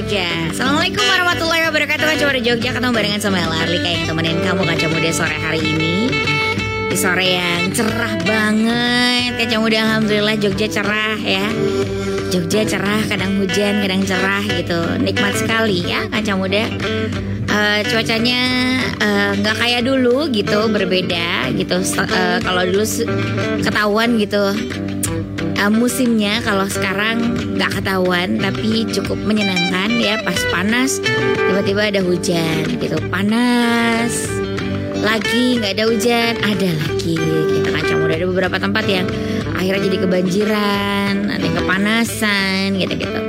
Jogja. Assalamualaikum warahmatullahi wabarakatuh. Kaca Muda Jogja ketemu barengan sama Larlika yang temenin kamu Kaca Muda sore hari ini. Di sore yang cerah banget. Kaca Muda Alhamdulillah Jogja cerah ya. Jogja cerah, kadang hujan, kadang cerah gitu. Nikmat sekali ya Kaca Muda. Uh, Cuacanya eh, nggak uh, kayak dulu gitu Berbeda gitu. Uh, Kalau dulu ketahuan gitu uh, musimnya kalau sekarang nggak ketahuan tapi cukup menyenangkan ya pas panas tiba-tiba ada hujan gitu. Panas lagi nggak ada hujan ada lagi. Kita kaca muda ada beberapa tempat yang akhirnya jadi kebanjiran ada kepanasan gitu gitu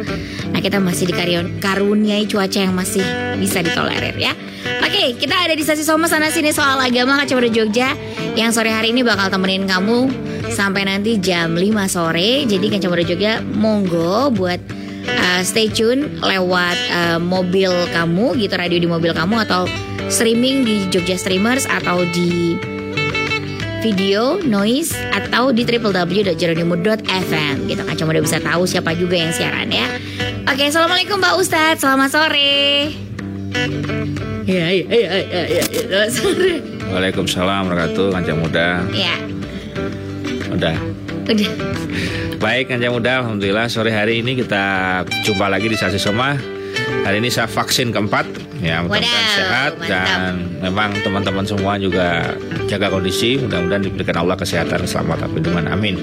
nah kita masih dikaruniai cuaca yang masih bisa ditolerir ya. Oke, kita ada di stasiun Soma sana sini soal agama Kaca Muda Jogja yang sore hari ini bakal temenin kamu sampai nanti jam 5 sore. Jadi Kaca Muda Jogja monggo buat uh, stay tune lewat uh, mobil kamu gitu radio di mobil kamu atau streaming di Jogja Streamers atau di video, noise atau di www.jeronimo.fm gitu Kaca Muda bisa tahu siapa juga yang siaran ya. Oke, assalamualaikum Mbak Ustadz, selamat sore. Iya, iya, iya, iya, iya, ya. sore. Waalaikumsalam warahmatullahi Kancang Muda. Iya. Udah. Udah. Baik Kancang Muda, Alhamdulillah sore hari ini kita jumpa lagi di Sasi Soma. Hari ini saya vaksin keempat, ya mudah-mudahan sehat mantap. dan memang teman-teman semua juga jaga kondisi, mudah-mudahan diberikan Allah kesehatan, selamat, perlindungan, amin.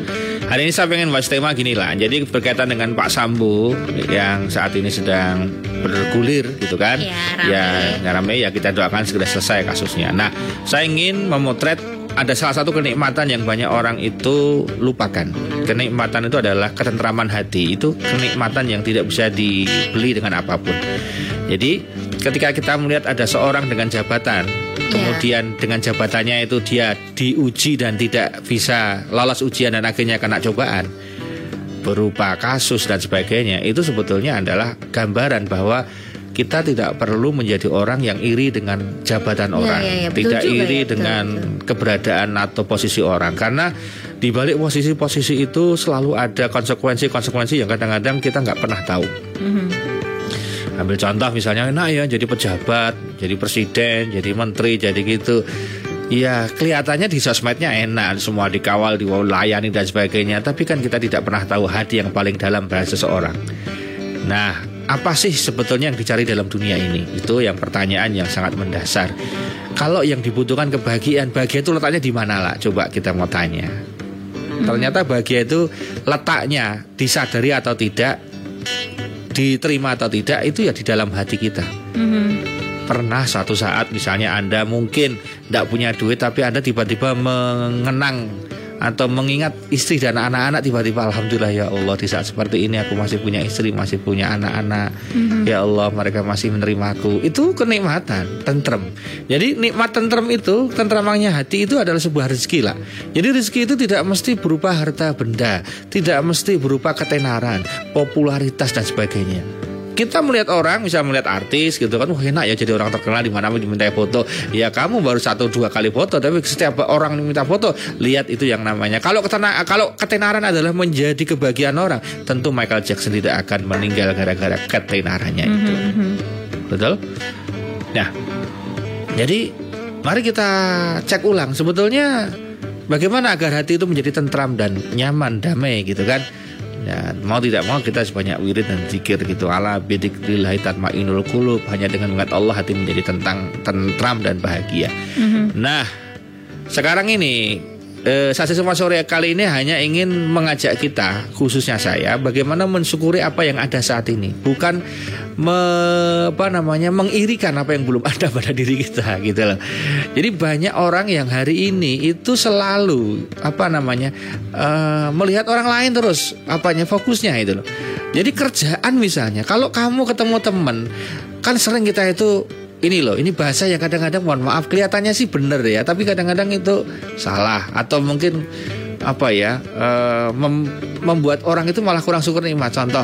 Hari ini saya pengen bahas tema gini lah, jadi berkaitan dengan Pak Sambu yang saat ini sedang bergulir gitu kan, ya, ya rame ya kita doakan segera selesai kasusnya. Nah, saya ingin memotret ada salah satu kenikmatan yang banyak orang itu lupakan. Kenikmatan itu adalah ketentraman hati. Itu kenikmatan yang tidak bisa dibeli dengan apa pun. Jadi, ketika kita melihat ada seorang dengan jabatan, yeah. kemudian dengan jabatannya itu dia diuji dan tidak bisa lolos ujian dan akhirnya kena cobaan berupa kasus dan sebagainya, itu sebetulnya adalah gambaran bahwa kita tidak perlu menjadi orang yang iri dengan jabatan ya, orang, ya, ya, tidak iri ya, dengan betul. keberadaan atau posisi orang, karena di balik posisi-posisi itu selalu ada konsekuensi-konsekuensi yang kadang-kadang kita nggak pernah tahu. Mm-hmm. Ambil contoh misalnya, nah ya jadi pejabat, jadi presiden, jadi menteri, jadi gitu. Ya kelihatannya di sosmednya enak Semua dikawal, dilayani dan sebagainya Tapi kan kita tidak pernah tahu hati yang paling dalam pada seseorang Nah apa sih sebetulnya yang dicari dalam dunia ini? Itu yang pertanyaan yang sangat mendasar. Kalau yang dibutuhkan kebahagiaan Bahagia itu letaknya di mana lah? Coba kita mau tanya. Ternyata bahagia itu letaknya Disadari atau tidak Diterima atau tidak Itu ya di dalam hati kita. Pernah satu saat misalnya Anda mungkin tidak punya duit tapi Anda tiba-tiba mengenang atau mengingat istri dan anak-anak tiba-tiba alhamdulillah ya Allah di saat seperti ini aku masih punya istri masih punya anak-anak. Mm-hmm. ya Allah mereka masih menerima aku. Itu kenikmatan tentrem. Jadi nikmat tentrem itu tentremangnya hati itu adalah sebuah rezeki lah. Jadi rezeki itu tidak mesti berupa harta benda tidak mesti berupa ketenaran popularitas dan sebagainya kita melihat orang bisa melihat artis gitu kan wah enak ya jadi orang terkenal di mana diminta foto. Ya kamu baru satu dua kali foto tapi setiap orang diminta foto lihat itu yang namanya. Kalau ketena kalau ketenaran adalah menjadi kebahagiaan orang tentu Michael Jackson tidak akan meninggal gara-gara ketenarannya itu. mm -hmm. betul? Nah jadi mari kita cek ulang sebetulnya bagaimana agar hati itu menjadi tentram dan nyaman damai gitu kan Ya, mau tidak mau kita sebanyak wirid dan zikir gitu. Ala bidikrillahi tatmainul qulub. Hanya dengan mengingat Allah hati menjadi tentang tentram dan bahagia. Mm-hmm. Nah, sekarang ini eh, Sasi Semua Sore kali ini hanya ingin mengajak kita, khususnya saya, bagaimana mensyukuri apa yang ada saat ini. Bukan me, apa namanya mengirikan apa yang belum ada pada diri kita gitu loh. Jadi banyak orang yang hari ini itu selalu apa namanya uh, melihat orang lain terus apanya fokusnya itu loh. Jadi kerjaan misalnya kalau kamu ketemu teman kan sering kita itu ini loh, ini bahasa yang kadang-kadang mohon maaf kelihatannya sih benar ya, tapi kadang-kadang itu salah. Atau mungkin apa ya uh, mem membuat orang itu malah kurang syukur nikmat. Contoh,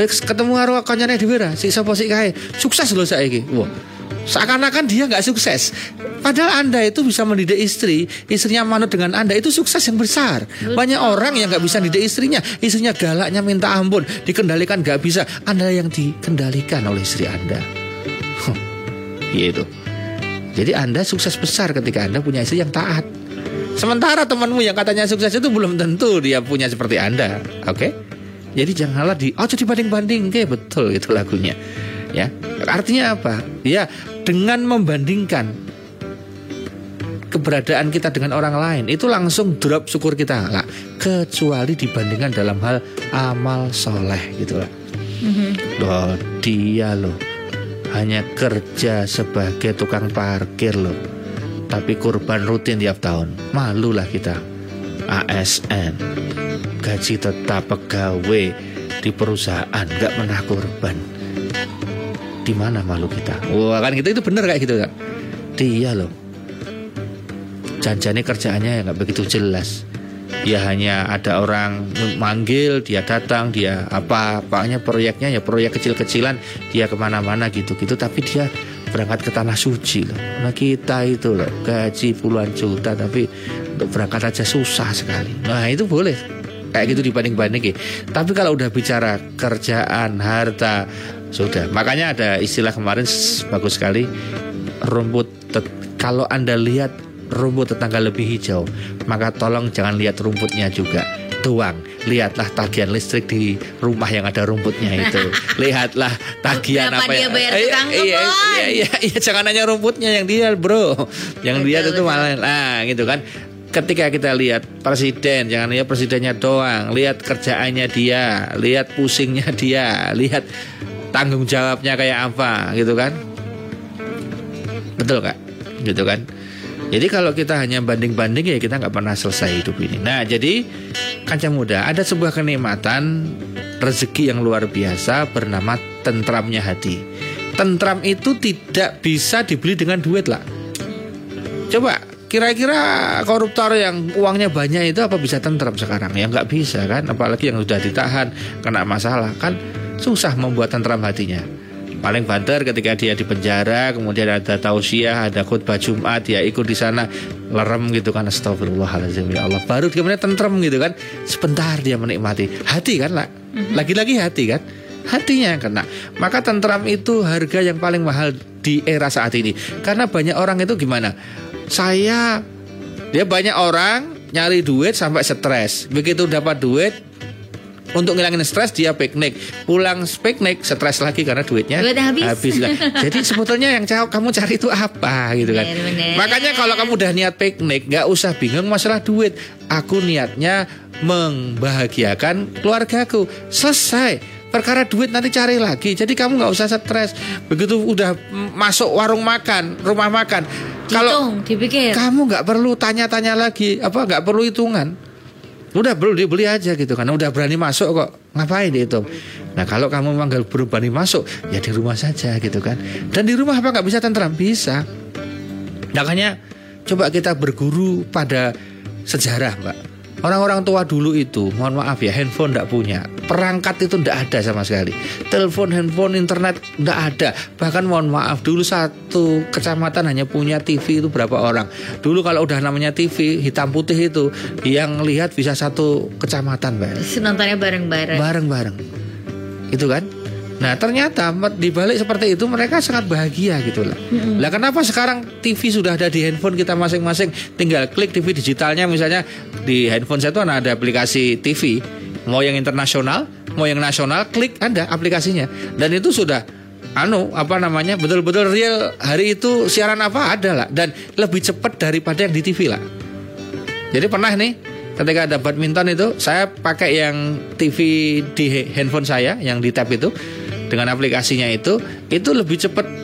ketemu karo kancane dhewe si sapa sik kae? Sukses loh saiki. Wah seakan-akan dia nggak sukses. Padahal anda itu bisa mendidik istri istrinya manut dengan anda itu sukses yang besar. Banyak orang yang nggak bisa mendidik istrinya istrinya galaknya minta ampun dikendalikan nggak bisa. Anda yang dikendalikan oleh istri anda gitu jadi anda sukses besar ketika anda punya istri yang taat sementara temanmu yang katanya sukses itu belum tentu dia punya seperti anda oke okay? Jadi janganlah di oh jadi banding-banding kayak betul itu lagunya. Ya. Artinya apa? Ya, dengan membandingkan keberadaan kita dengan orang lain itu langsung drop syukur kita lah kecuali dibandingkan dalam hal amal soleh gitu lah mm-hmm. loh dia loh hanya kerja sebagai tukang parkir loh. Tapi kurban rutin tiap tahun. Malulah kita. ASN gaji tetap pegawai di perusahaan. Nggak pernah korban di mana malu kita? Wah kan gitu. Itu bener kayak gitu kan dia loh. Janjane kerjaannya ya nggak begitu jelas ya hanya ada orang manggil dia datang dia apa apanya proyeknya ya proyek kecil-kecilan dia ke mana-mana gitu-gitu. Tapi dia berangkat ke tanah suci loh. Nah kita itu loh gaji puluhan juta tapi untuk berangkat aja susah sekali. Nah itu boleh. Kayak gitu dibanding-banding tapi kalau udah bicara kerjaan harta sudah. Makanya ada istilah kemarin bagus sekali rumput kalau anda lihat rumput tetangga lebih hijau maka tolong jangan lihat rumputnya juga. Tuang lihatlah tagihan listrik di rumah yang ada rumputnya itu. Lihatlah tagihan Berapa apa dia yang bayar eh, tukang iya, iya, iya, iya, iya, jangan hanya rumputnya yang dia bro. Yang dia itu malah nah gitu kan. Ketika kita lihat presiden jangan lihat presidennya doang. Lihat kerjaannya dia lihat pusingnya dia lihat tanggung jawabnya kayak apa gitu kan. Betul kak gitu kan jadi kalau kita hanya banding-banding ya kita nggak pernah selesai hidup ini nah jadi kancah muda ada sebuah kenikmatan rezeki yang luar biasa bernama tentramnya hati tentram itu tidak bisa dibeli dengan duit lah coba Kira-kira koruptor yang uangnya banyak itu apa bisa tentram sekarang? Ya nggak bisa kan, apalagi yang sudah ditahan kena masalah kan susah membuat tentram hatinya. Paling banter ketika dia di penjara, kemudian ada tausiah, ada khutbah Jumat, dia ikut di sana lerem gitu kan, astagfirullahaladzim ya Allah. Baru kemudian tentram gitu kan, sebentar dia menikmati hati kan lah, mhm. lagi-lagi hati kan hatinya kena. Maka tentram itu harga yang paling mahal di era saat ini. Karena banyak orang itu gimana? saya dia banyak orang nyari duit sampai stres. Begitu dapat duit untuk ngilangin stres dia piknik. Pulang piknik stres lagi karena duitnya Duitnya habis. lah. jadi sebetulnya yang ca- kamu cari itu apa gitu kan? Bener, bener. makanya kalau kamu udah niat piknik nggak usah bingung masalah duit. Aku niatnya membahagiakan keluargaku. Selesai. Perkara duit nanti cari lagi. Jadi kamu nggak usah stres. Begitu udah masuk warung makan rumah makan. Kalau dipikir. kamu nggak perlu tanya-tanya lagi apa nggak perlu hitungan udah perlu dibeli aja gitu. Kan udah berani masuk kok. Ngapain dihitung nah kalau kamu memang nggak belum berani masuk ya di rumah saja gitu kan. Dan di rumah apa nggak bisa tentram bisa. Makanya coba kita berguru pada sejarah mbak. Orang-orang tua dulu itu, mohon maaf ya, handphone tidak punya, perangkat itu tidak ada sama sekali, telepon, handphone, internet tidak ada. Bahkan mohon maaf, dulu satu kecamatan hanya punya TV itu berapa orang. Dulu kalau udah namanya TV hitam putih itu, yang lihat bisa satu kecamatan, mbak nontonnya bareng-bareng. bareng-bareng. Itu kan? Nah ternyata di balik seperti itu mereka sangat bahagia gitu lah. Lah kenapa sekarang TV sudah ada di handphone kita masing-masing? Tinggal klik TV digitalnya misalnya di handphone saya itu ada aplikasi TV mau yang internasional mau yang nasional klik ada aplikasinya. Dan itu sudah anu apa namanya betul-betul real. Hari itu siaran apa ada lah. Dan lebih cepat daripada yang di TV lah. Jadi pernah nih ketika ada badminton itu saya pakai yang TV di handphone saya yang di tab itu dengan aplikasinya itu itu lebih cepat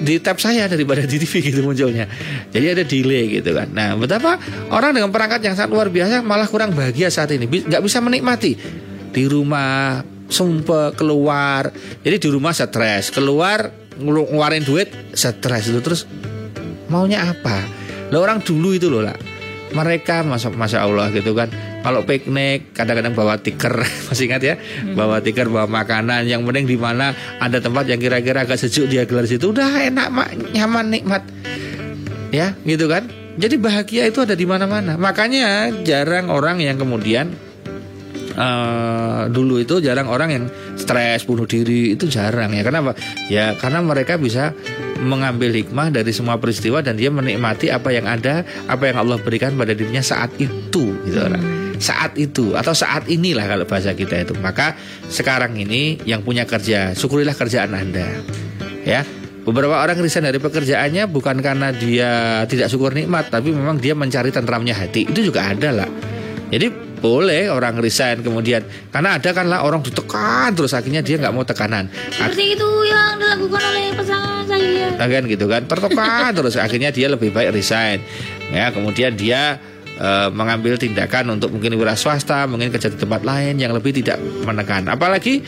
di tab saya daripada di TV gitu munculnya. Jadi ada delay gitu kan. Nah, betapa orang dengan perangkat yang sangat luar biasa malah kurang bahagia saat ini. Nggak bisa menikmati di rumah sumpah keluar. Jadi di rumah stres, keluar ngelu- ngeluarin duit stres itu terus maunya apa? Lah orang dulu itu loh lah. Mereka masa masya Allah gitu kan. Kalau piknik kadang-kadang bawa tiker masih ingat ya, bawa tiker bawa makanan. Yang penting di mana ada tempat yang kira-kira agak sejuk dia gelar situ udah enak mak. Nyaman nikmat. Ya gitu kan. Jadi bahagia itu ada di mana-mana. Makanya jarang orang yang kemudian eh, dulu itu jarang orang yang stres bunuh diri itu jarang ya. Kenapa? Ya karena mereka bisa mengambil hikmah dari semua peristiwa dan dia menikmati apa yang ada apa yang Allah berikan pada dirinya saat itu gitu lah saat itu atau saat inilah kalau bahasa kita itu maka sekarang ini yang punya kerja syukurilah kerjaan anda ya Beberapa orang resign dari pekerjaannya bukan karena dia tidak syukur nikmat, tapi memang dia mencari tentramnya hati. Itu juga ada lah. Jadi boleh orang resign kemudian karena ada kan lah orang ditekan terus akhirnya dia nggak mau tekanan. Seperti itu yang dilakukan oleh pasangan saya. Nah, kan gitu kan tertekan terus akhirnya dia lebih baik resign. Ya kemudian dia eh, mengambil tindakan untuk mungkin wira swasta, mungkin kerja di tempat lain yang lebih tidak menekan. Apalagi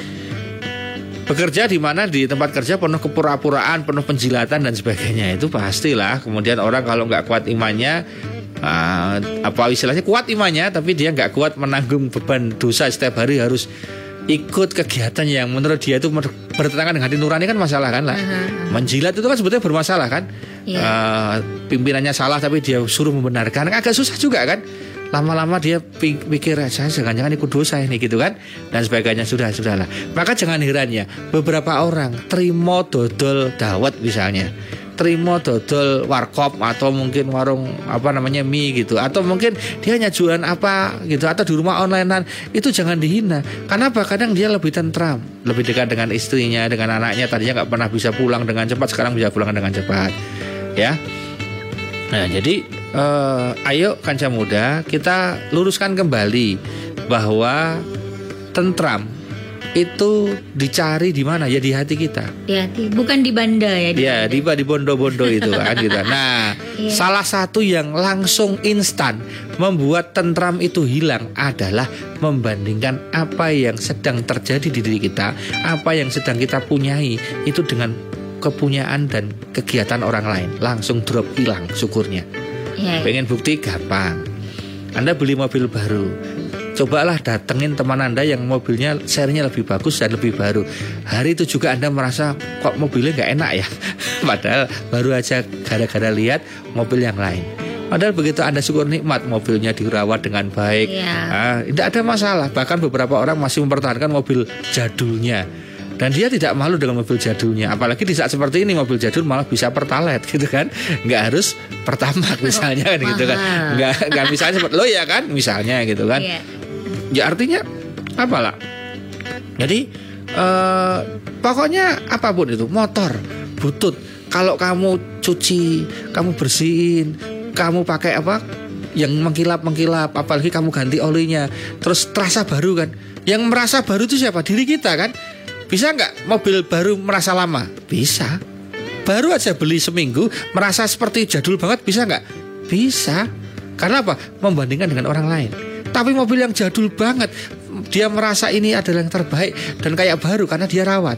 bekerja di mana di tempat kerja penuh kepura-puraan, penuh penjilatan dan sebagainya itu pastilah. Kemudian orang kalau nggak kuat imannya, ah, apa istilahnya kuat imannya, tapi dia nggak kuat menanggung beban dosa setiap hari harus ikut kegiatan yang menurut dia itu ber- bertentangan dengan hati nurani kan masalah kan lah. Menjilat itu kan sebetulnya bermasalah kan. Iya. Ah, pimpinannya salah tapi dia suruh membenarkan. Agak susah juga kan? Lama-lama dia pi- pikir saya jangan-jangan ikut dosa ini gitu kan? Dan sebagainya. Sudah sudahlah. Maka jangan heran ya beberapa orang terima dodol dawet misalnya terima dodol warkop atau mungkin warung apa namanya mie gitu. Atau mungkin dia hanya jualan apa gitu atau di rumah onlinean. Itu jangan dihina. Karena apa? Kadang dia lebih tentram. Lebih dekat dengan istrinya dengan anaknya. Tadinya nggak pernah bisa pulang dengan cepat sekarang bisa pulang dengan cepat ya Nah, jadi eh, ayo kanca muda kita luruskan kembali bahwa tentram itu dicari di mana ya di hati kita. Di- bukan di banda ya. di Ya, banda. di di bondo-bondo itu kan gitu. Nah, Iya. salah satu yang langsung instan membuat tentram itu hilang adalah membandingkan apa yang sedang terjadi di diri kita, apa yang sedang kita punyai itu dengan kepunyaan dan kegiatan orang lain. Langsung drop hilang syukurnya. Ya, Pengen bukti gampang. Anda beli mobil baru. Cobalah datengin teman Anda yang mobilnya serinya lebih bagus dan lebih baru. Hari itu juga Anda merasa kok mobilnya nggak enak ya. Padahal baru aja gara-gara lihat mobil yang lain. Padahal begitu Anda syukur nikmat mobilnya dirawat dengan baik. Iya. Ah, tidak ada masalah. Bahkan beberapa orang masih mempertahankan mobil jadulnya. Dan dia tidak malu dengan mobil jadulnya apalagi di saat seperti ini mobil jadul malah bisa pertalite gitu kan? Nggak harus pertama misalnya kan gitu kan? nggak nggak misalnya seperti lo ya kan? Misalnya gitu kan? Iya. ya artinya apalah? Jadi eh, pokoknya apa pun itu motor butut kalau kamu cuci kamu bersihin kamu pakai apa yang mengkilap mengkilap apalagi kamu ganti olinya terus terasa baru kan? Yang merasa baru itu siapa? Diri kita kan bisa nggak mobil baru merasa lama? Bisa. Baru aja beli seminggu merasa seperti jadul banget bisa nggak? Bisa. Karena apa? Membandingkan dengan orang lain. Tapi mobil yang jadul banget dia merasa ini adalah yang terbaik dan kayak baru karena dia rawat.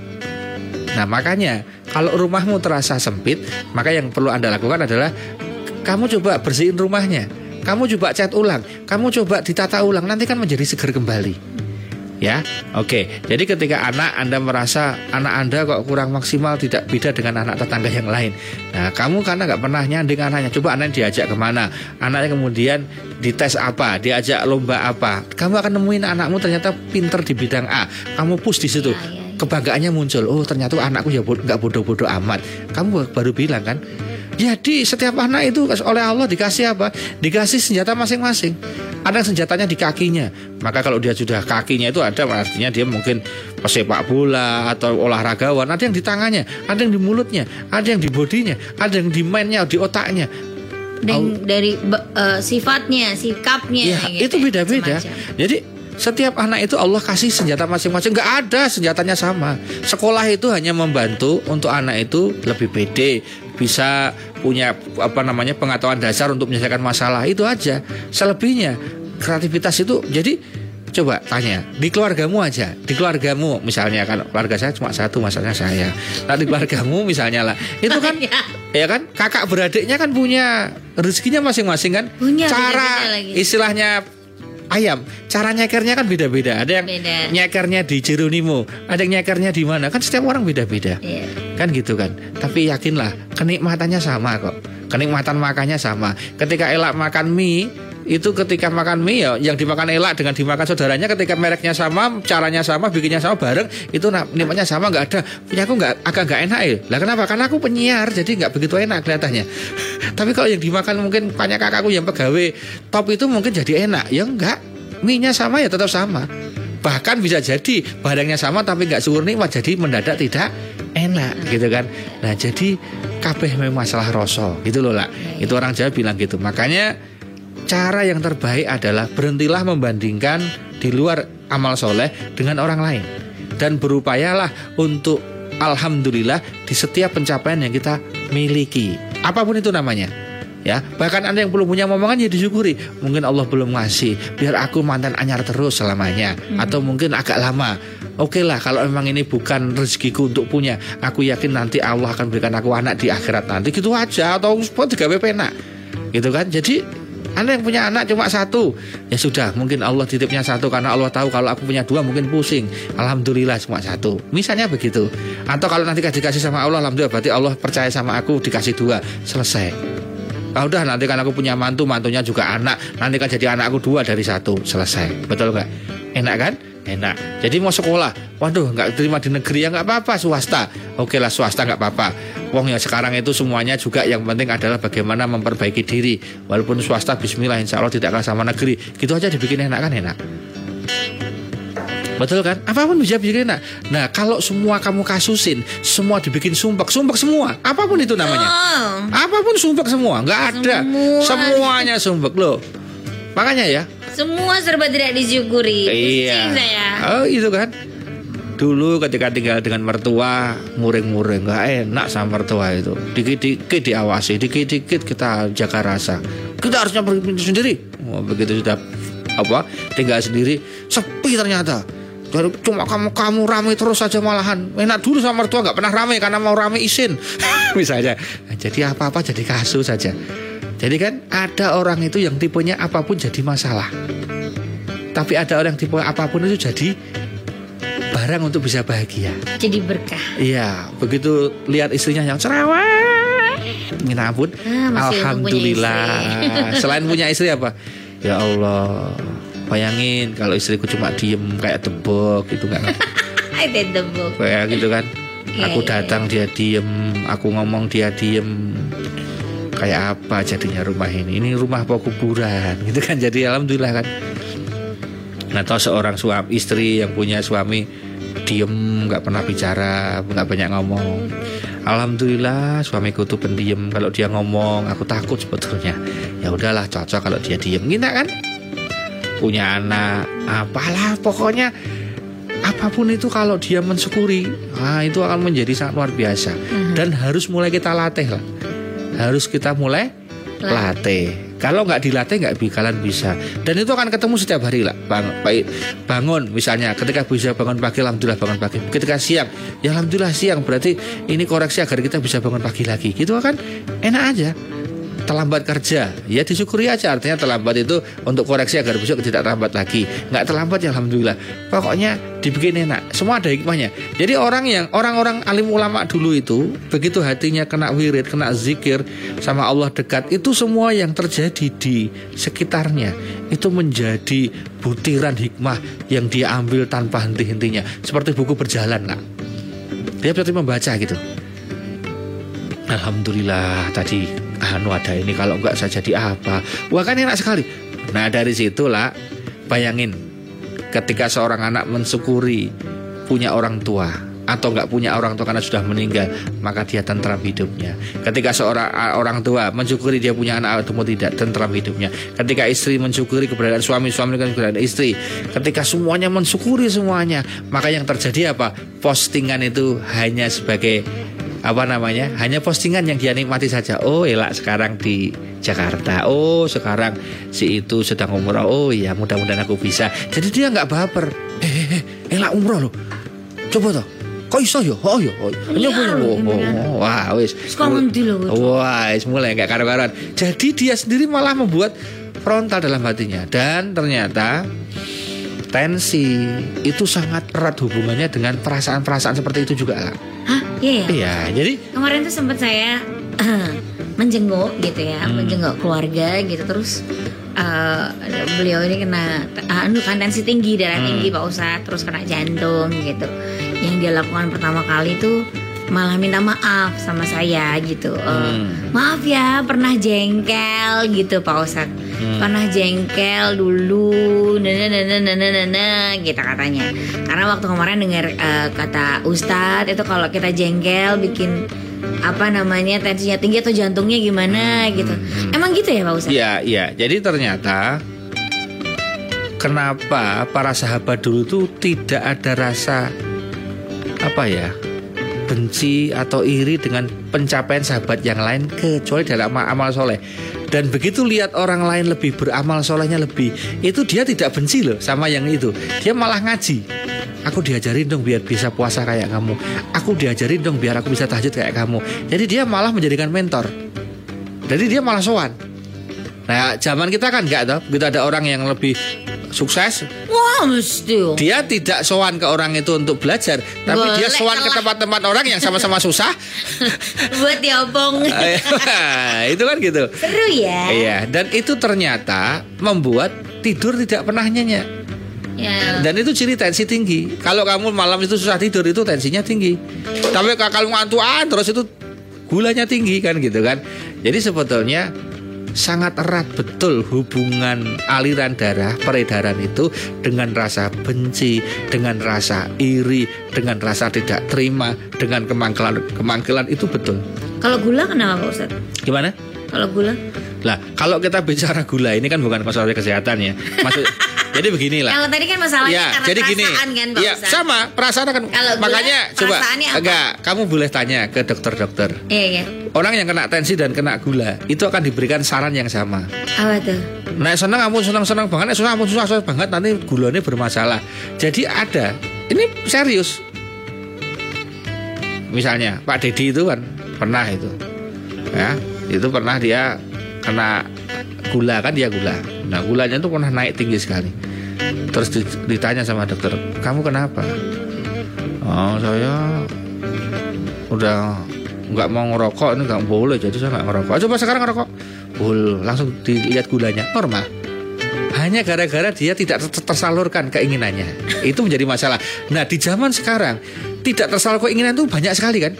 Nah makanya kalau rumahmu terasa sempit maka yang perlu anda lakukan adalah kamu coba bersihin rumahnya. Kamu coba cat ulang. Kamu coba ditata ulang. Nanti kan menjadi seger kembali Ya, oke. Jadi ketika anak Anda merasa anak Anda kok kurang maksimal, tidak beda dengan anak tetangga yang lain. Nah, kamu karena nggak pernah nyanding anaknya, coba anak diajak ke mana? Anaknya kemudian dites apa, diajak lomba apa? Kamu akan nemuin anakmu ternyata pinter di bidang A. Kamu push di situ. Ya, ya, ya. Kebanggaannya muncul. Oh, ternyata anakku ya nggak bodoh-bodoh amat. Kamu baru bilang kan? Jadi setiap anak itu oleh Allah dikasih apa? Dikasih senjata masing-masing. Ada senjatanya di kakinya. Maka kalau dia sudah kakinya itu ada artinya dia mungkin pesepak bola atau olahragawan. Ada yang di tangannya, ada yang di mulutnya, ada yang di bodinya, ada yang di mindnya, di otaknya. Dan dari eh, sifatnya, sikapnya Ya, gitu itu ya, beda-beda. Jadi setiap anak itu Allah kasih senjata masing-masing. Nggak ada senjatanya sama. Sekolah itu hanya membantu untuk anak itu lebih pede, bisa punya apa namanya pengetahuan dasar untuk menyelesaikan masalah. Itu aja. Selebihnya kreativitas itu jadi coba tanya di keluargamu aja. Di keluargamu misalnya kan keluarga saya cuma satu masalahnya saya. Nah di keluargamu misalnya lah. Itu kan Ya. kan? Kakak beradiknya kan punya rezekinya masing-masing kan? Punya, cara istilahnya ayam. Cara nyekernya kan beda-beda. Ada yang Beda. nyekernya di Jeronimo ada yang nyekernya di mana. Kan setiap orang beda-beda. Iya. kan gitu kan. Tapi yakinlah kenikmatannya sama kok. Kenikmatan makannya sama. Ketika elak makan mie itu ketika makan mie ya yang dimakan elak dengan dimakan saudaranya ketika mereknya sama caranya sama bikinnya sama bareng itu nikmatnya sama nggak ada. Punya aku nggak agak nggak enak ya. Lah kenapa? Karena aku penyiar jadi nggak begitu enak kelihatannya. Tapi kalau yang dimakan mungkin banyak kakakku yang pegawai top itu mungkin jadi enak. Ya enggak mie nya sama ya tetap sama. Bahkan bisa jadi barangnya sama tapi nggak suwur nikmat jadi mendadak tidak enak gitu kan. Nah jadi kabeh memang masalah rasa gitu loh lah itu orang Jawa bilang gitu. Makanya cara yang terbaik adalah berhentilah membandingkan di luar amal soleh dengan orang lain. Dan berupayalah untuk alhamdulillah di setiap pencapaian yang kita miliki. Apa pun itu namanya ya. Bahkan anda yang belum punya momongan ya disyukuri. Mungkin Allah belum ngasih biar aku mantan anyar terus selamanya. Atau mungkin agak lama. Oke lah kalau memang ini bukan rezekiku untuk punya aku yakin nanti Allah akan berikan aku anak di akhirat nanti. Gitu aja atau buat tiga penak. Gitu kan? Jadi anda yang punya anak cuma satu? Ya sudah mungkin Allah titipnya satu Karena Allah tahu kalau aku punya dua mungkin pusing. Alhamdulillah cuma satu. Misalnya begitu. Atau kalau nanti dikasih sama Allah Alhamdulillah berarti Allah percaya sama aku Dikasih dua. Selesai. Ah udah nanti kan aku punya mantu Mantunya juga anak. Nanti kan jadi anakku dua dari satu. Selesai. Betul nggak? Enak kan? Enak. Jadi mau sekolah Waduh nggak terima di negeri ya nggak apa-apa swasta. Oke lah swasta nggak apa-apa. Wong ya sekarang itu semuanya juga yang penting adalah bagaimana memperbaiki diri. Walaupun swasta bismillah insya Allah tidak kalah sama negeri. Gitu aja dibikin enak kan enak. Betul kan? Apa pun bisa bikin enak. Nah kalau semua kamu kasusin Semua dibikin sumpek Sumpek semua. Apa pun itu namanya. Apa pun sumpek semua nggak ada. Semua. Semuanya sumpek loh. Makanya ya semua serba tidak disyukuri. Pusing saya. Oh itu kan. Dulu ketika tinggal dengan mertua muring-muring nggak enak sama mertua itu. Dikit-dikit diawasi, dikit-dikit kita jaga rasa. Kita harusnya pergi sendiri. Oh, begitu sudah apa tinggal sendiri sepi ternyata. Jadi cuma kamu kamu ramai terus saja malahan. Enak dulu sama mertua nggak pernah ramai karena mau ramai isin. Misalnya. Jadi apa-apa jadi kasus saja. Jadi kan ada orang itu yang tipenya apa pun jadi masalah. Tapi ada orang tipe apa pun itu jadi barang untuk bisa bahagia. Jadi berkah. Iya, begitu lihat istrinya yang cerewet, minta ampun. Ah, untung punya Alhamdulillah. Selain punya istri apa? Ya Allah, bayangin kalau istriku cuma diem kayak tebok itu nggak I did the book. kayak gitu kan Iya, aku iya, datang dia diem aku ngomong dia diem kayak apa jadinya rumah ini? Ini rumah apa kuburan? Gitu kan. Jadi alhamdulillah kan. Atau seorang suami istri yang punya suami diem nggak pernah bicara nggak banyak ngomong. Alhamdulillah suamiku tuh pendiam. Kalau dia ngomong aku takut sebetulnya. Ya udahlah cocok kalau dia diem. Kita kan? Punya anak apalah pokoknya apa pun itu kalau dia mensyukuri ah itu akan menjadi sangat luar biasa. Dan harus mulai kita latih lah harus kita mulai latih. kalau nggak dilatih nggak bakalan bisa. Dan itu akan ketemu setiap hari lah. Bang baik bangun misalnya. Ketika bisa bangun pagi alhamdulillah bangun pagi. Ketika siang ya alhamdulillah siang. Berarti ini koreksi agar kita bisa bangun pagi lagi. Gitu kan? Enak aja terlambat kerja. Ya disyukuri aja. Artinya terlambat itu untuk koreksi agar besok tidak terlambat lagi. Nggak terlambat ya alhamdulillah. Pokoknya dibikin enak. Semua ada hikmahnya. Jadi orang yang orang-orang alim ulama dulu itu begitu hatinya kena wirid kena zikir sama Allah dekat itu semua yang terjadi di sekitarnya. Itu menjadi butiran hikmah yang dia ambil tanpa henti-hentinya. Seperti buku berjalan lah dia seperti membaca gitu. Alhamdulillah tadi anu ada ini kalau enggak saya jadi apa? Wah kan enak sekali. Nah dari situlah bayangin ketika seorang anak mensyukuri punya orang tua atau nggak punya orang tua karena sudah meninggal maka dia tentram hidupnya. Ketika seorang orang tua mensyukuri dia punya anak atau tidak tentram hidupnya. Ketika istri mensyukuri keberadaan suami suami dengan keberadaan istri. Ketika semuanya mensyukuri semuanya maka yang terjadi apa? Postingan itu hanya sebagai apa namanya? Hanya postingan yang dia nikmati saja. Oh elak sekarang di Jakarta. Oh sekarang si itu sedang umroh. Oh iya mudah-mudahan aku bisa. Jadi dia nggak baper. Eh, eh, eh elak umroh loh. Coba toh. Kok iso yo? Oh yo oh, Iya, nyoba. loh, oh, beneran. oh, wah wis. Sekarang lho, wah wis mulai nggak karu-karuan. Jadi dia sendiri malah membuat frontal dalam hatinya. Dan ternyata tensi itu sangat erat hubungannya dengan perasaan-perasaan seperti itu juga lah. Hah? Iya ya? Iya, jadi Kemarin tuh sempat saya menjenguk gitu ya, Hmm. menjenguk keluarga gitu terus eh, beliau ini kena ah, anu kan tensi tinggi, darah Hmm. tinggi Pak Ustadz, terus kena jantung gitu. Yang dia lakukan pertama kali tuh malah minta maaf sama saya gitu. Eh, Hmm. Maaf ya, pernah jengkel gitu Pak Ustadz. Hmm. Pernah jengkel dulu, nana nana nana nana gitu katanya. Karena waktu kemarin dengar eh, kata Ustadz itu kalau kita jengkel bikin apa namanya tensinya tinggi atau jantungnya gimana gitu. Emang gitu ya Pak Ustadz? Iya, iya. Jadi ternyata kenapa para sahabat dulu tuh tidak ada rasa apa ya? benci atau iri dengan pencapaian sahabat yang lain kecuali dalam amal soleh dan begitu lihat orang lain lebih beramal solehnya lebih itu dia tidak benci loh sama yang itu. Dia malah ngaji. Aku diajarin dong biar bisa puasa kayak kamu. Aku diajarin dong biar aku bisa tahajud kayak kamu. Jadi dia malah menjadikan mentor. Jadi dia malah sowan. Nah, zaman kita kan enggak toh. Begitu ada orang yang lebih sukses, Wah mesti. dia tidak sowan ke orang itu untuk belajar, tapi Boleh dia sowan ke tempat-tempat orang yang sama-sama susah. Buat diobong. itu kan gitu. Seru ya. Iya, dan itu ternyata membuat tidur tidak pernah nyenyak. Ya. Dan itu ciri tensi tinggi. Kalau kamu malam itu susah tidur itu tensinya tinggi. Tapi kalau ngantuan terus itu gulanya tinggi kan gitu kan. Jadi sebetulnya sangat erat betul hubungan aliran darah peredaran itu dengan rasa benci, dengan rasa iri, dengan rasa tidak terima, dengan kemangkilan kemangkilan itu betul. Kalau gula kenapa Pak Ustadz? Gimana? Kalau gula? Lah, kalau kita bicara gula ini kan bukan konsultasi kesehatan ya. Maksud jadi beginilah. Kalau tadi kan masalahnya Ya, karena jadi gini. perasaan kan Pak Ya, Ustadz? sama, perasaan kan. Kalau makanya coba perasaannya apa? enggak, kamu boleh tanya ke dokter-dokter. Iya iya. Orang yang kena tensi dan kena gula itu akan diberikan saran yang sama. Apa tuh? Nah, senang kamu senang-senang banget, nek susah kamu susah, susah banget nanti gulanya bermasalah. Jadi ada. Ini serius. Misalnya Pak Dedi itu kan pernah itu. Ya, itu pernah dia kena gula kan dia gula. Nah, gulanya itu pernah naik tinggi sekali. Terus di- ditanya sama dokter, "Kamu kenapa?" Oh, saya udah nggak mau ngerokok ini nggak boleh jadi saya nggak ngerokok. Coba sekarang ngerokok. Bul, langsung dilihat gulanya normal. Hanya gara-gara dia tidak ter- tersalurkan keinginannya. Itu menjadi masalah. Nah, di zaman sekarang tidak tersalur keinginan itu banyak sekali kan.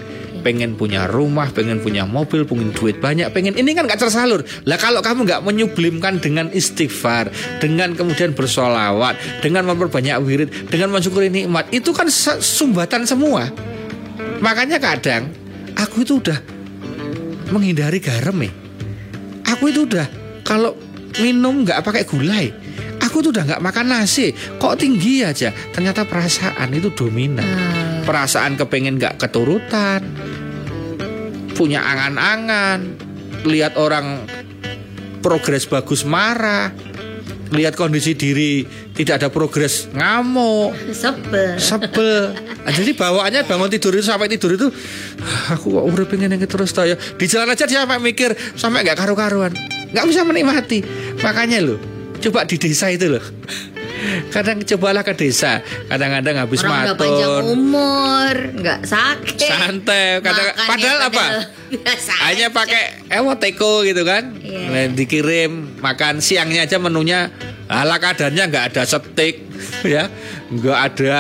Pengen punya rumah, pengen punya mobil, pengen duit banyak, pengen ini kan nggak tersalur. Lah kalau kamu nggak menyublimkan dengan istighfar, dengan kemudian bersolawat, dengan memperbanyak wirid, dengan mensyukuri nikmat, itu kan sumbatan semua. Makanya kadang aku itu udah menghindari garam ya. Aku itu udah kalau minum nggak pakai gulai. Aku tuh udah nggak makan nasi. Kok tinggi aja? Ternyata perasaan itu dominan. Hmm. Perasaan kepengen nggak keturutan. Punya angan-angan. Lihat orang progres bagus marah. Lihat kondisi diri tidak ada progres ngamuk Sebel. sebel jadi bawaannya bangun tidur itu sampai tidur itu "Ah, aku kok udah pengen yang terus toh ya di jalan aja dia sampai mikir sampai nggak karu-karuan nggak bisa menikmati makanya lo coba di desa itu loh kadang cobalah ke desa kadang-kadang habis Orang panjang maton umur, nggak sakit. santai kadang, Makannya padahal apa? biasa hanya pakai ewo teko gitu kan? Iya. Nah, dikirim makan siangnya aja menunya ala kadarnya nggak ada setik ya. Nggak ada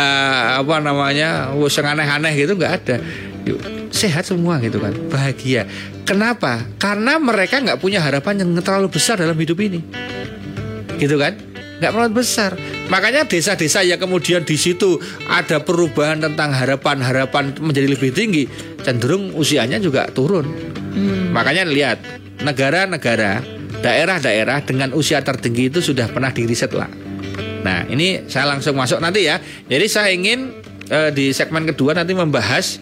apa namanya wes yang aneh-aneh gitu nggak ada. Yuk, sehat semua gitu kan bahagia. Kenapa? Karena mereka nggak punya harapan yang terlalu besar dalam hidup ini. Gitu kan nggak terlalu besar. Makanya desa-desa yang kemudian di situ ada perubahan tentang harapan-harapan menjadi lebih tinggi cenderung usianya juga turun. Makanya lihat negara-negara daerah-daerah dengan usia tertinggi itu sudah pernah diriset lah. Nah ini saya langsung masuk nanti ya. Jadi saya ingin eh, di segmen kedua nanti membahas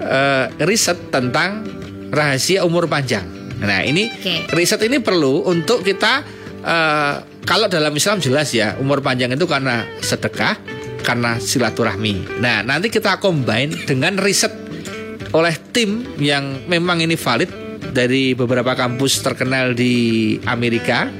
eh, riset tentang rahasia umur panjang. Nah ini Oke. riset ini perlu untuk kita eh, kalau dalam Islam jelas ya umur panjang itu karena sedekah karena silaturahmi. Nah nanti kita combine dengan riset oleh tim yang memang ini valid dari beberapa kampus terkenal di Amerika.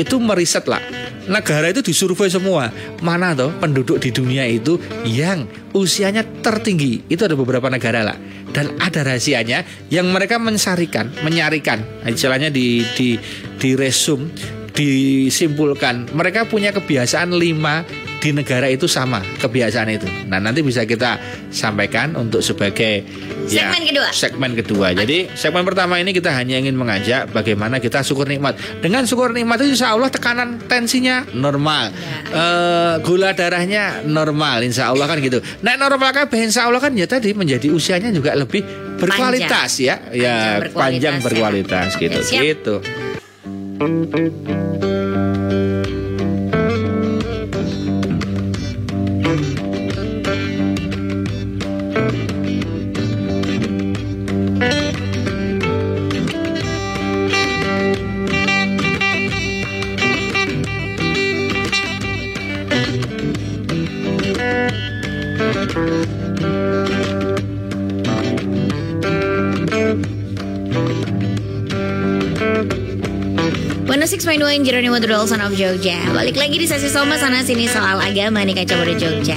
Itu meriset lah negara itu disurvei semua. Mana tuh penduduk di dunia itu yang usianya tertinggi? Itu ada beberapa negara lah. Dan ada rahasianya yang mereka mensarikan menyarikan. Istilahnya di di di resum disimpulkan mereka punya kebiasaan lima di negara itu sama kebiasaan itu. Nah nanti bisa kita sampaikan untuk sebagai ya, Segmen kedua. Segmen kedua. Jadi segmen pertama ini kita hanya ingin mengajak bagaimana kita syukur nikmat. Dengan syukur nikmat itu Insya Allah tekanan tensinya normal, Eh, gula darahnya normal, Insya Allah kan gitu. Nah normal kan, Insya Allah kan ya tadi menjadi usianya juga lebih berkualitas ya, ya Panjang panjang berkualitas, berkualitas ya. gitu, Oke, siap. gitu. Thank you. 6.1 Jeronimo The Son of Jogja. Balik lagi di sesi Soma sana sini soal agama nih Kaca Muda Jogja.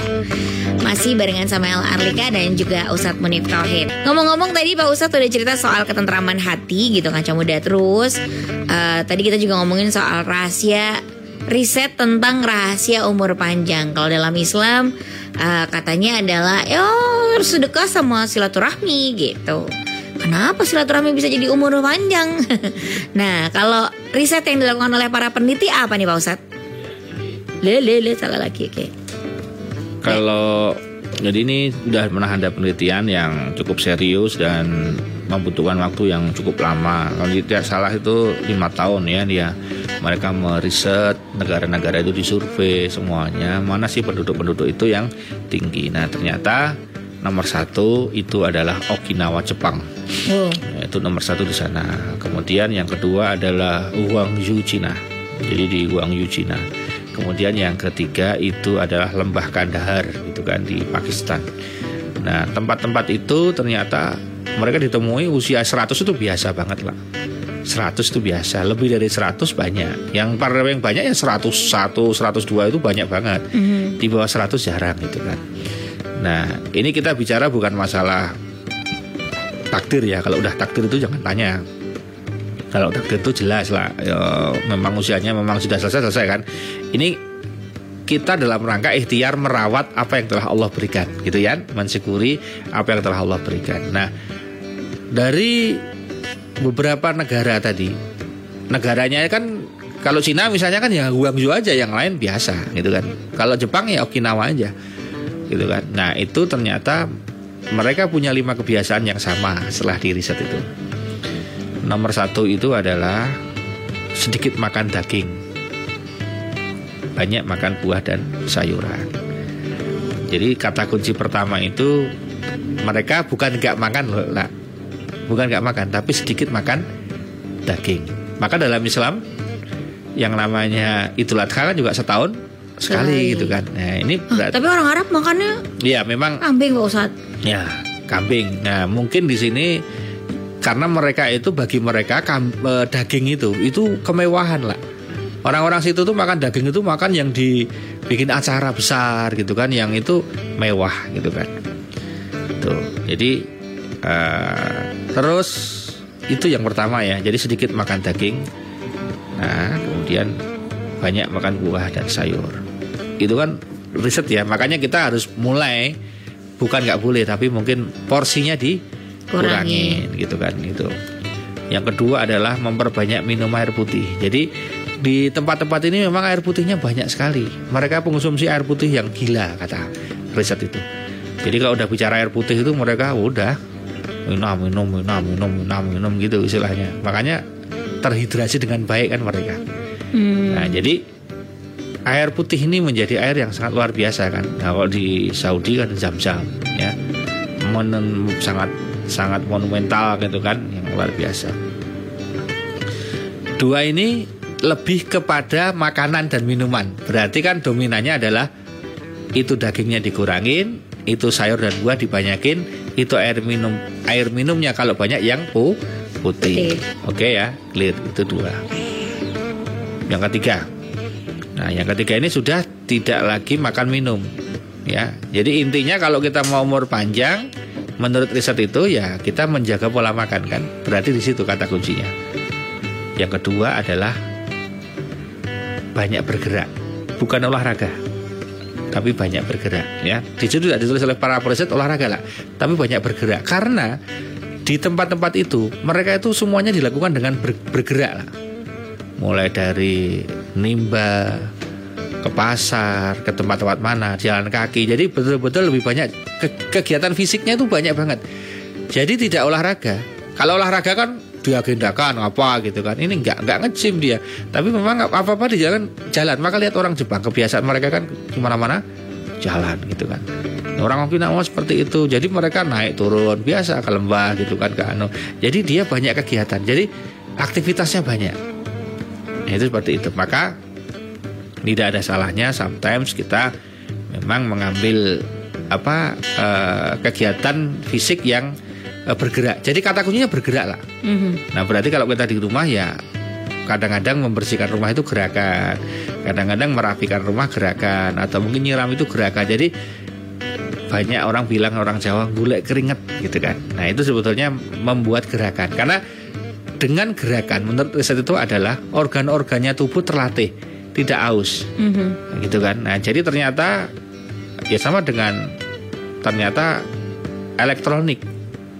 Masih barengan sama El Arlika dan juga Ustadz Munif Tauhid. Ngomong-ngomong tadi Pak Ustadz udah cerita soal ketentraman hati gitu Kaca Muda. Terus eh, Tadi kita juga ngomongin soal rahasia Riset tentang rahasia umur panjang. Kalau dalam Islam eh, Katanya adalah Yo harus sedekah sama silaturahmi gitu. Kenapa silaturahmi bisa jadi umur panjang? nah, kalau riset yang dilakukan oleh para peneliti apa nih Pak Ustadz? Le, le, le, salah lagi. Oke. Kalau jadi ini sudah pernah ada penelitian yang cukup serius dan membutuhkan waktu yang cukup lama. Kalau tidak salah itu lima tahun ya dia. Mereka meriset negara-negara itu disurvei semuanya mana sih penduduk-penduduk itu yang tinggi. Nah ternyata nomor satu itu adalah Okinawa Jepang. Oh, Itu nomor satu di sana. Kemudian yang kedua adalah Guangzhou Cina. Jadi di Guangzhou Cina. Kemudian yang ketiga itu adalah Lembah Kandahar itu kan di Pakistan. Nah tempat-tempat itu ternyata mereka ditemui usia 100 itu biasa banget lah. 100 itu biasa, lebih dari 100 banyak. Yang para yang banyak yang 101, 102 itu banyak banget. Di bawah 100 jarang gitu kan. Nah, ini kita bicara bukan masalah takdir ya. Kalau udah takdir itu jangan tanya. Kalau takdir itu jelas lah, ya, memang usianya memang sudah selesai selesai kan. Ini kita dalam rangka ikhtiar merawat apa yang telah Allah berikan, gitu ya, mensyukuri apa yang telah Allah berikan. Nah, dari beberapa negara tadi, negaranya kan kalau Cina misalnya kan ya Guangzhou aja, yang lain biasa, gitu kan. Kalau Jepang ya Okinawa aja, gitu kan. Nah itu ternyata mereka punya lima kebiasaan yang sama setelah di riset itu. Nomor satu itu adalah sedikit makan daging, banyak makan buah dan sayuran. Jadi kata kunci pertama itu mereka bukan nggak makan loh, lah. bukan nggak makan, tapi sedikit makan daging. Maka dalam Islam yang namanya Idul Adha kan juga setahun sekali Sekali. gitu kan. Nah ini Ah, berarti, tapi orang Arab makannya ya memang kambing Pak Ustadz. Ya, kambing. Nah, mungkin di sini karena mereka itu bagi mereka kam, eh, daging itu itu kemewahan lah. Orang-orang situ tuh makan daging itu makan yang dibikin acara besar gitu kan, yang itu mewah gitu kan. Tuh. Jadi eh, terus itu yang pertama ya. Jadi sedikit makan daging. Nah, kemudian banyak makan buah dan sayur. Itu kan riset ya. Makanya kita harus mulai bukan nggak boleh tapi mungkin porsinya dikurangin gitu kan itu. Yang kedua adalah memperbanyak minum air putih. Jadi di tempat-tempat ini memang air putihnya banyak sekali. Mereka mengonsumsi air putih yang gila kata riset itu. Jadi kalau udah bicara air putih itu mereka udah minum minum minum minum minum minum gitu istilahnya. Makanya terhidrasi dengan baik kan mereka. Hmm. Nah, jadi air putih ini menjadi air yang sangat luar biasa kan. Nah, kalau di Saudi kan zam-zam ya. Monen, sangat sangat monumental gitu kan, yang luar biasa. Dua ini lebih kepada makanan dan minuman. Berarti kan dominannya adalah itu dagingnya dikurangin, itu sayur dan buah dibanyakin, itu air minum air minumnya kalau banyak yang pu- putih. Putih. Oke ya, clear itu dua. Yang ketiga, nah yang ketiga ini sudah tidak lagi makan minum, ya. Jadi intinya kalau kita mau umur panjang, menurut riset itu ya kita menjaga pola makan kan. Berarti di situ kata kuncinya. Yang kedua adalah banyak bergerak, bukan olahraga, tapi banyak bergerak. Ya, di situ tidak ditulis oleh para riset olahraga lah, tapi banyak bergerak karena di tempat-tempat itu mereka itu semuanya dilakukan dengan ber- bergerak lah mulai dari nimba ke pasar, ke tempat-tempat mana, jalan kaki. Jadi betul-betul lebih banyak ke- kegiatan fisiknya itu banyak banget. Jadi tidak olahraga. Kalau olahraga kan diagendakan apa gitu kan. Ini nggak nggak ngecim dia. Tapi memang apa apa di jalan jalan. Maka lihat orang Jepang kebiasaan mereka kan ke mana-mana jalan gitu kan. Orang Okinawa seperti itu. Jadi mereka naik turun biasa ke lembah gitu kan ke anu. Jadi dia banyak kegiatan. Jadi aktivitasnya banyak. Nah, itu seperti itu. Maka tidak ada salahnya sometimes kita memang mengambil apa eh, kegiatan fisik yang eh, bergerak. Jadi kata kuncinya bergerak lah. Mhm. Nah berarti kalau kita di rumah ya kadang-kadang membersihkan rumah itu gerakan, kadang-kadang merapikan rumah gerakan, atau mungkin nyiram itu gerakan. Jadi banyak orang bilang orang Jawa gulek keringet gitu kan. Nah itu sebetulnya membuat gerakan karena dengan gerakan menurut riset itu adalah organ-organnya tubuh terlatih tidak aus Mhm. gitu kan. Nah, jadi ternyata ya sama dengan ternyata elektronik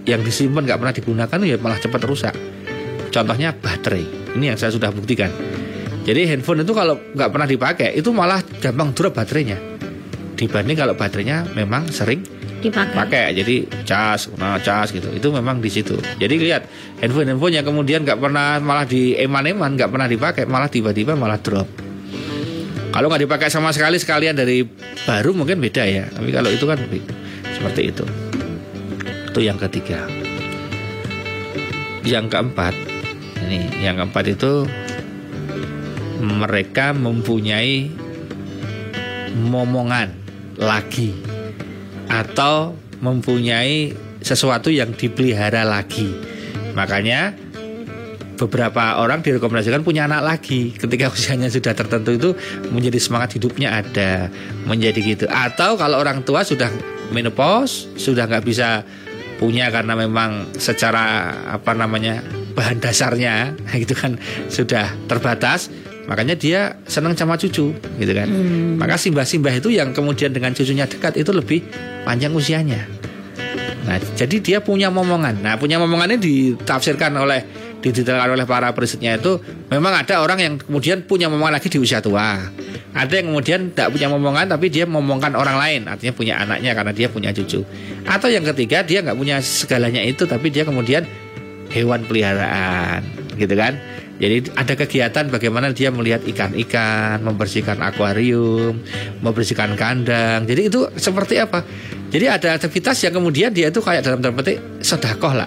yang disimpan nggak pernah digunakan ya malah cepat rusak. Contohnya baterai. Ini yang saya sudah buktikan. Jadi handphone itu kalau nggak pernah dipakai itu malah gampang drop baterainya. Dibanding kalau baterainya memang sering Dipakai. pakai jadi cas nah cas gitu. Itu memang di situ. Jadi lihat handphone handphone yang kemudian nggak pernah malah di eman-eman nggak pernah dipakai malah tiba-tiba malah drop. Kalau nggak dipakai sama sekali sekalian dari baru mungkin beda ya. Tapi kalau itu kan seperti itu. Itu yang ketiga. Yang keempat ini yang keempat itu mereka mempunyai momongan lagi atau mempunyai sesuatu yang dipelihara lagi. Makanya beberapa orang direkomendasikan punya anak lagi. Ketika usianya sudah tertentu itu menjadi semangat hidupnya ada. Menjadi gitu. Atau kalau orang tua sudah menopause sudah nggak bisa punya karena memang secara apa namanya bahan dasarnya gitu kan sudah terbatas makanya dia senang sama cucu gitu kan. Maka simbah-simbah itu yang kemudian dengan cucunya dekat itu lebih panjang usianya. Nah jadi dia punya momongan. Nah punya momongan ini ditafsirkan oleh didetailkan oleh para perisetnya itu memang ada orang yang kemudian punya momongan lagi di usia tua. Ada yang kemudian tidak punya momongan tapi dia momongkan orang lain. Artinya punya anaknya karena dia punya cucu. Atau yang ketiga dia nggak punya segalanya itu tapi dia kemudian hewan peliharaan gitu kan jadi ada kegiatan bagaimana dia melihat ikan-ikan, membersihkan akuarium, membersihkan kandang. Jadi itu seperti apa? Jadi ada aktivitas yang kemudian dia itu kayak dalam tanda petik sodakoh lah.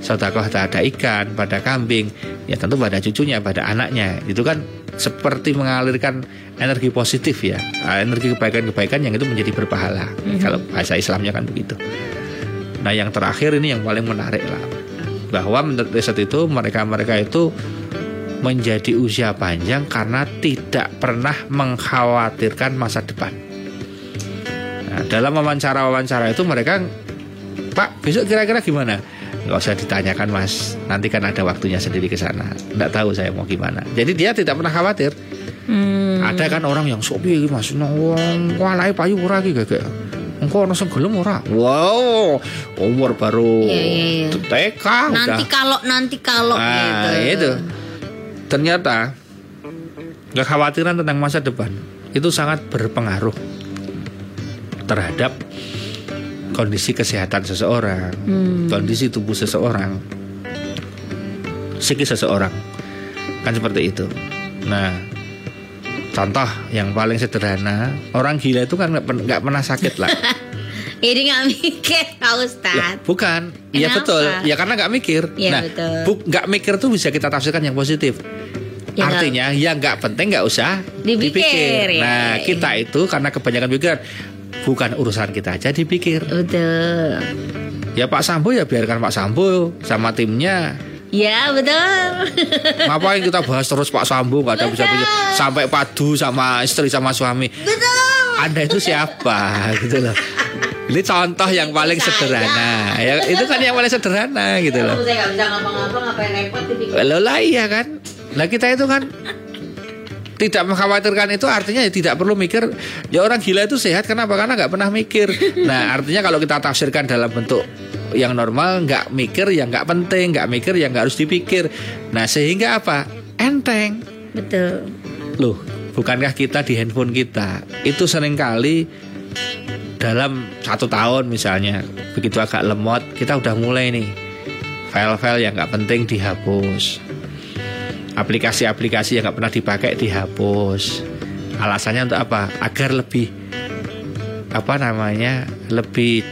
Sodakoh ada ikan, pada kambing, ya tentu pada cucunya, pada anaknya. Itu kan seperti mengalirkan energi positif ya, energi kebaikan-kebaikan yang itu menjadi berpahala. Kalau bahasa Islamnya kan begitu. Nah yang terakhir ini yang paling menarik lah bahwa menurut riset itu mereka-mereka itu menjadi usia panjang karena tidak pernah mengkhawatirkan masa depan. Nah, dalam wawancara-wawancara itu mereka, Pak besok kira-kira gimana? Gak usah ditanyakan mas, nanti kan ada waktunya sendiri ke sana. Nggak tahu saya mau gimana. Jadi dia tidak pernah khawatir. Hmm. Ada kan orang yang sopi mas, wong walai payu ora iki gak Engkau ono sing gelem ora? Wow, umur baru Iya, iya, iya. TK Nanti udah. kalau nanti kalau gitu. Ah, itu. Ternyata kekhawatiran tentang masa depan itu sangat berpengaruh terhadap kondisi kesehatan seseorang, Hmm. kondisi tubuh seseorang, psikis seseorang, kan seperti itu. Nah, contoh yang paling sederhana, orang gila itu kan nggak pernah sakit lah. Jadi nggak mikir Pak Ustadz. bukan, iya betul, ya karena nggak mikir. Iya, nah, betul. bu- nggak mikir tuh bisa kita tafsirkan yang positif. Ya, Artinya yang nggak penting nggak usah Dipikir, dipikir. ya. Nah kita itu karena kebanyakan pikiran bukan urusan kita aja dipikir. Betul. Ya Pak Sambo ya biarkan Pak Sambo sama timnya. Ya betul. Ngapain kita bahas terus Pak Sambo nggak ada bisa bisa sampai padu sama istri sama suami. betul. Anda itu siapa gitu loh. Ini contoh yang paling Saya. sederhana. Ya, itu kan yang paling sederhana gitu loh. Saya nggak bisa ngapa-ngapa ngapain repot dipikir. Loh lah iya kan. Nah kita itu kan tidak mengkhawatirkan itu artinya ya tidak perlu mikir ya orang gila itu sehat kenapa karena nggak pernah mikir nah artinya kalau kita tafsirkan dalam bentuk yang normal nggak mikir yang nggak penting nggak mikir yang nggak harus dipikir nah sehingga apa enteng Betul. loh bukankah kita di handphone kita itu sering kali dalam satu tahun misalnya begitu agak lemot kita udah mulai nih. File-file yang nggak penting dihapus. Aplikasi-aplikasi yang nggak pernah dipakai dihapus. Alasannya untuk apa? Agar lebih apa namanya lebih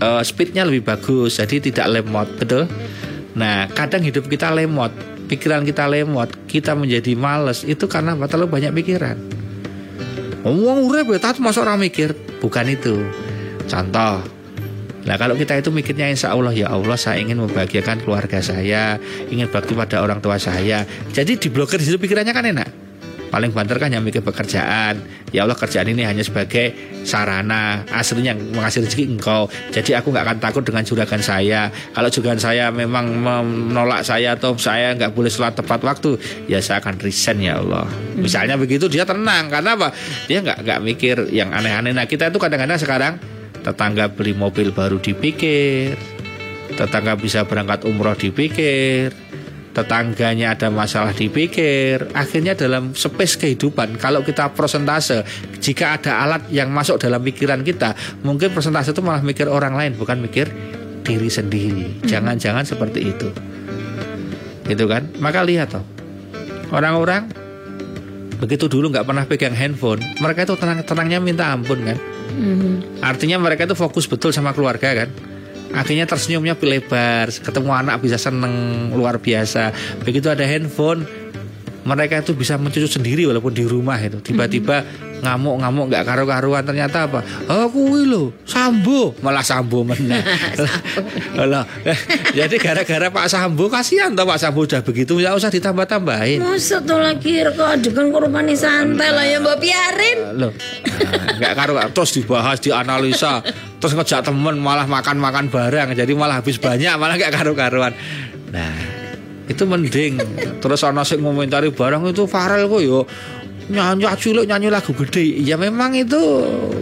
eh, speednya lebih bagus jadi tidak lemot betul? Nah kadang hidup kita lemot pikiran kita lemot kita menjadi males itu karena terlalu banyak pikiran ngomong urep ya tapi masa orang mikir bukan itu contoh Nah kalau kita itu mikirnya insya Allah ya Allah saya ingin membahagiakan keluarga saya, ingin bakti pada orang tua saya. Jadi diblokir di situ pikirannya kan enak. Paling banter kan yang mikir pekerjaan. Ya Allah kerjaan ini hanya sebagai sarana. Aslinya yang mengasih rezeki engkau. Jadi aku nggak akan takut dengan juragan saya. Kalau juragan saya memang menolak saya atau saya nggak boleh sholat tepat waktu, ya saya akan resign ya Allah. Misalnya begitu dia tenang karena apa? Dia nggak nggak mikir yang aneh-aneh. Nah kita itu kadang-kadang sekarang tetangga beli mobil baru dipikir, tetangga bisa berangkat umroh dipikir, tetangganya ada masalah dipikir. Akhirnya dalam space kehidupan, kalau kita prosentase, jika ada alat yang masuk dalam pikiran kita, mungkin prosentase itu malah mikir orang lain, bukan mikir diri sendiri. Jangan-jangan seperti itu, gitu kan? Maka lihat toh, orang-orang begitu dulu nggak pernah pegang handphone, mereka itu tenang-tenangnya minta ampun kan? Mhm. Artinya mereka itu fokus betul sama keluarga kan. Akhirnya tersenyumnya lebar, ketemu anak bisa seneng luar biasa. Begitu ada handphone, mereka itu bisa mencucu sendiri walaupun di rumah itu. Tiba-tiba ngamuk-ngamuk nggak karu-karuan ternyata apa? Oh kuwi lho, sambo, malah sambo meneh. Lah, jadi gara-gara Pak Sambo kasihan toh Pak Sambo udah begitu ya usah ditambah-tambahin. Masa tuh lagi reko adegan korban santai lah ya mbak biarin. Loh, nah, nggak karu terus dibahas, dianalisa, terus ngejak temen malah makan-makan barang, jadi malah habis banyak, malah nggak karu-karuan. Nah, itu mending. Terus ono sing ngomentari barang itu Farel kok yo nyanyi cilik nyanyi lagu gede. Ya memang itu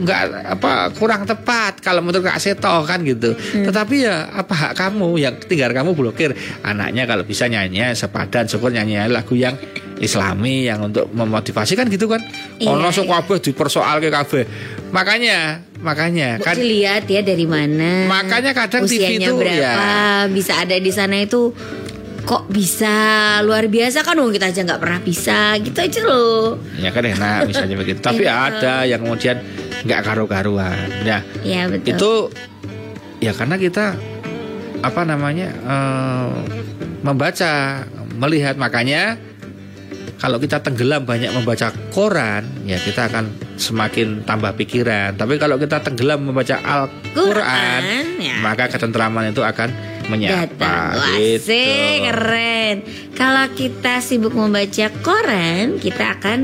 nggak apa kurang tepat kalau menurut Kak Seto kan gitu. Tetapi ya apa hak kamu yang tinggal kamu blokir. Anaknya kalau bisa nyanyi sepadan syukur nyanyi lagu yang islami yang untuk memotivasi kan gitu kan? Iya, ono sok kabeh dipersoal ke kabeh. Makanya makanya kan lihat ya dari mana. Makanya kadang TV usianya itu, berapa ya. bisa ada di sana itu kok bisa luar biasa kan wong kita aja nggak pernah bisa gitu aja loh. ya kan enak misalnya begitu tapi Iya. ada yang kemudian nggak karu-karuan ya Ya betul. itu ya karena kita apa namanya eh, membaca melihat makanya kalau kita tenggelam banyak membaca koran ya kita akan semakin tambah pikiran tapi kalau kita tenggelam membaca Al-Quran Quran, ya. maka ketentraman itu akan menyapa Datang. Wah, gitu. keren. Kalau kita sibuk membaca koran, kita akan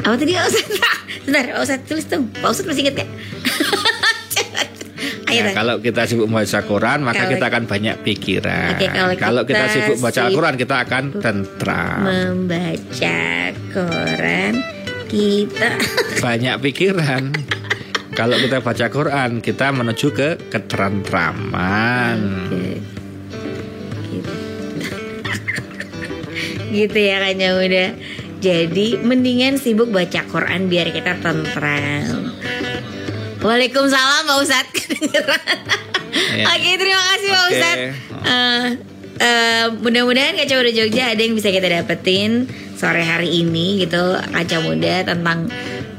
apa tadi Pak Ustadz? Bentar, Pak Ustadz tulis dong. Pak Ustadz masih inget gak? Ayo Ya, Bang. kalau kita sibuk membaca Quran maka Kalau- kita akan banyak pikiran. Oke, kalau kita, kita sibuk baca sibuk- Al-Quran kita akan tentram. membaca koran kita banyak pikiran. kalau kita baca Quran kita menuju ke ketentraman. gitu. gitu ya kan ya udah jadi mendingan sibuk baca Quran biar kita tentram Waalaikumsalam Pak Ustadz Kedengeran. Ya. Oke terima kasih Pak Oke. Ustadz Eh, eh, Mudah-mudahan Kaca Muda Jogja ada yang bisa kita dapetin Sore hari ini gitu Kaca Muda tentang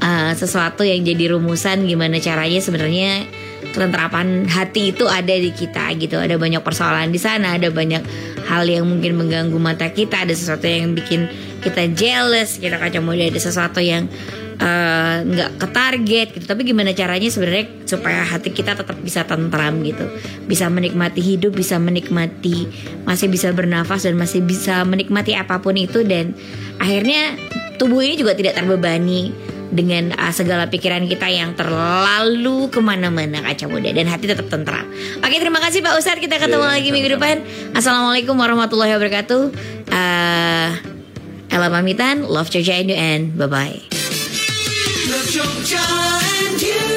eh, sesuatu yang jadi rumusan Gimana caranya sebenarnya ketenterapan hati itu ada di kita gitu. Ada banyak persoalan di sana Ada banyak hal yang mungkin mengganggu mata kita Ada sesuatu yang bikin kita jealous Kita Kaca Muda ada sesuatu yang eh, nggak ke target gitu. Tapi gimana caranya sebenarnya supaya hati kita tetap bisa tentram gitu. Bisa menikmati hidup bisa menikmati masih bisa bernafas dan masih bisa menikmati apa pun itu. Dan akhirnya tubuh ini juga tidak terbebani dengan uh, segala pikiran kita yang terlalu ke mana-mana kaca muda dan hati tetap tentram. Oke terima kasih Pak Ustadz kita ketemu yeah, lagi sama. minggu depan. Assalamualaikum warahmatullahi wabarakatuh. Uh, Ella pamitan, love Jogja and you and bye bye. Love Jogja and you.